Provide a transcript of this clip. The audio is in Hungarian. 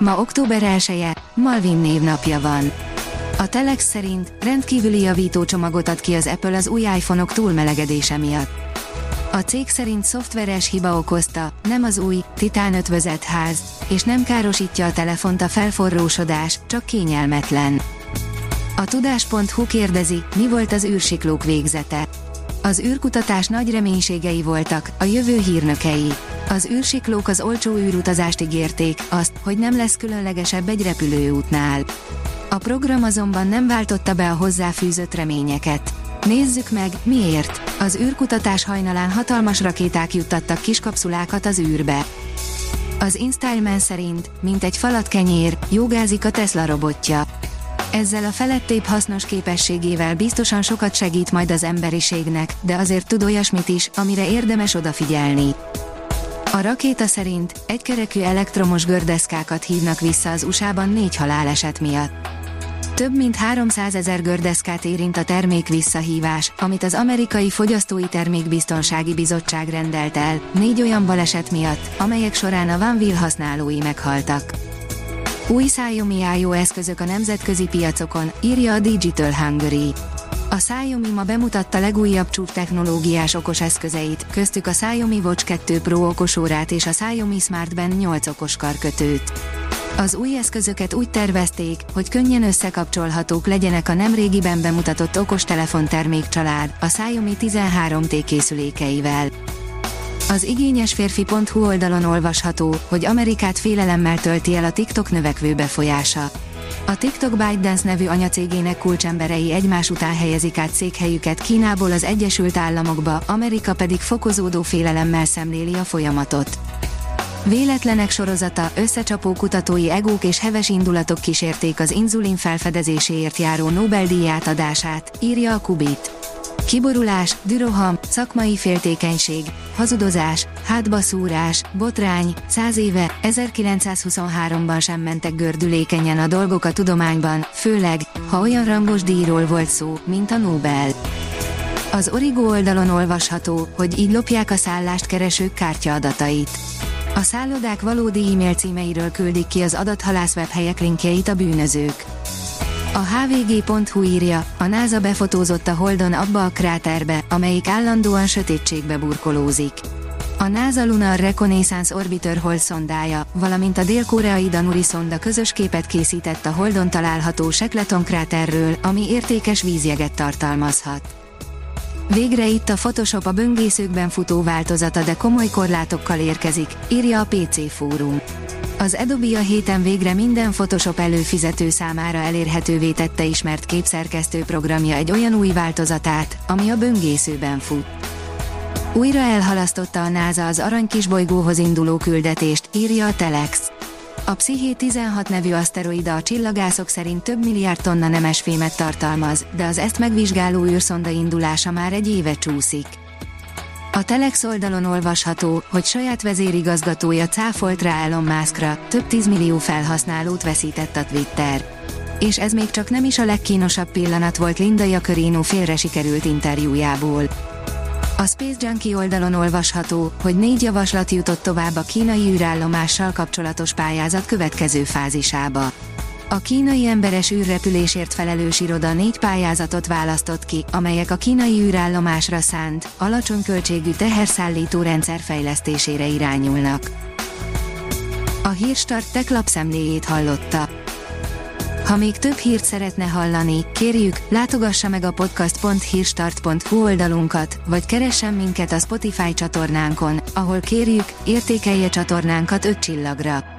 Ma október 1 -e, Malvin névnapja van. A Telex szerint rendkívüli javító csomagot ad ki az Apple az új iPhone-ok túlmelegedése miatt. A cég szerint szoftveres hiba okozta, nem az új, titán ötvözett ház, és nem károsítja a telefont a felforrósodás, csak kényelmetlen. A tudás.hu kérdezi, mi volt az űrsiklók végzete. Az űrkutatás nagy reménységei voltak, a jövő hírnökei. Az űrsiklók az olcsó űrutazást ígérték, azt, hogy nem lesz különlegesebb egy repülőútnál. A program azonban nem váltotta be a hozzáfűzött reményeket. Nézzük meg, miért. Az űrkutatás hajnalán hatalmas rakéták juttattak kis kapszulákat az űrbe. Az InStyleman szerint, mint egy falat kenyér, jogázik a Tesla robotja. Ezzel a felettébb hasznos képességével biztosan sokat segít majd az emberiségnek, de azért tud olyasmit is, amire érdemes odafigyelni. A rakéta szerint egykerekű elektromos gördeszkákat hívnak vissza az USA-ban négy haláleset miatt. Több mint 300 ezer gördeszkát érint a termék visszahívás, amit az amerikai Fogyasztói Termékbiztonsági Bizottság rendelt el, négy olyan baleset miatt, amelyek során a Vanville használói meghaltak. Új Xiaomi IO eszközök a nemzetközi piacokon, írja a Digital Hungary. A Xiaomi ma bemutatta legújabb csúcs technológiás okos eszközeit, köztük a Xiaomi Watch 2 Pro okosórát és a Xiaomi Smart Band 8 okos karkötőt. Az új eszközöket úgy tervezték, hogy könnyen összekapcsolhatók legyenek a nemrégiben bemutatott okostelefon termékcsalád, a Xiaomi 13T készülékeivel. Az igényes férfi.hu oldalon olvasható, hogy Amerikát félelemmel tölti el a TikTok növekvő befolyása. A TikTok ByteDance nevű anyacégének kulcsemberei egymás után helyezik át székhelyüket Kínából az Egyesült Államokba, Amerika pedig fokozódó félelemmel szemléli a folyamatot. Véletlenek sorozata, összecsapó kutatói egók és heves indulatok kísérték az inzulin felfedezéséért járó Nobel-díj átadását, írja a Kubit. Kiborulás, düroham, szakmai féltékenység, hazudozás, hátbaszúrás, botrány, száz éve, 1923-ban sem mentek gördülékenyen a dolgok a tudományban, főleg, ha olyan rangos díjról volt szó, mint a Nobel. Az Origo oldalon olvasható, hogy így lopják a szállást keresők kártyaadatait. A szállodák valódi e-mail címeiről küldik ki az adathalász webhelyek linkjeit a bűnözők. A hvg.hu írja, a NASA befotózott a Holdon abba a kráterbe, amelyik állandóan sötétségbe burkolózik. A NASA Lunar Reconnaissance Orbiter Hold szondája, valamint a dél-koreai Danuri szonda közös képet készített a Holdon található Shackleton kráterről, ami értékes vízjeget tartalmazhat. Végre itt a Photoshop a böngészőkben futó változata, de komoly korlátokkal érkezik, írja a PC Fórum. Az Adobe a héten végre minden Photoshop előfizető számára elérhetővé tette ismert képszerkesztő programja egy olyan új változatát, ami a böngészőben fut. Újra elhalasztotta a NASA az arany kisbolygóhoz induló küldetést, írja a Telex. A Psziché 16 nevű aszteroida a csillagászok szerint több milliárd tonna nemesfémet tartalmaz, de az ezt megvizsgáló űrszonda indulása már egy éve csúszik. A Telex oldalon olvasható, hogy saját vezérigazgatója cáfolt rá Elon Muskra, több tízmillió felhasználót veszített a Twitter. És ez még csak nem is a legkínosabb pillanat volt Linda Jacarino félre sikerült interjújából. A Space Junkie oldalon olvasható, hogy négy javaslat jutott tovább a kínai űrállomással kapcsolatos pályázat következő fázisába. A kínai emberes űrrepülésért felelős iroda négy pályázatot választott ki, amelyek a kínai űrállomásra szánt, alacsony költségű teherszállító rendszer fejlesztésére irányulnak. A Hírstart tech lapszemléjét hallotta. Ha még több hírt szeretne hallani, kérjük, látogassa meg a podcast.hírstart.hu oldalunkat, vagy keressen minket a Spotify csatornánkon, ahol kérjük, értékelje csatornánkat 5 csillagra.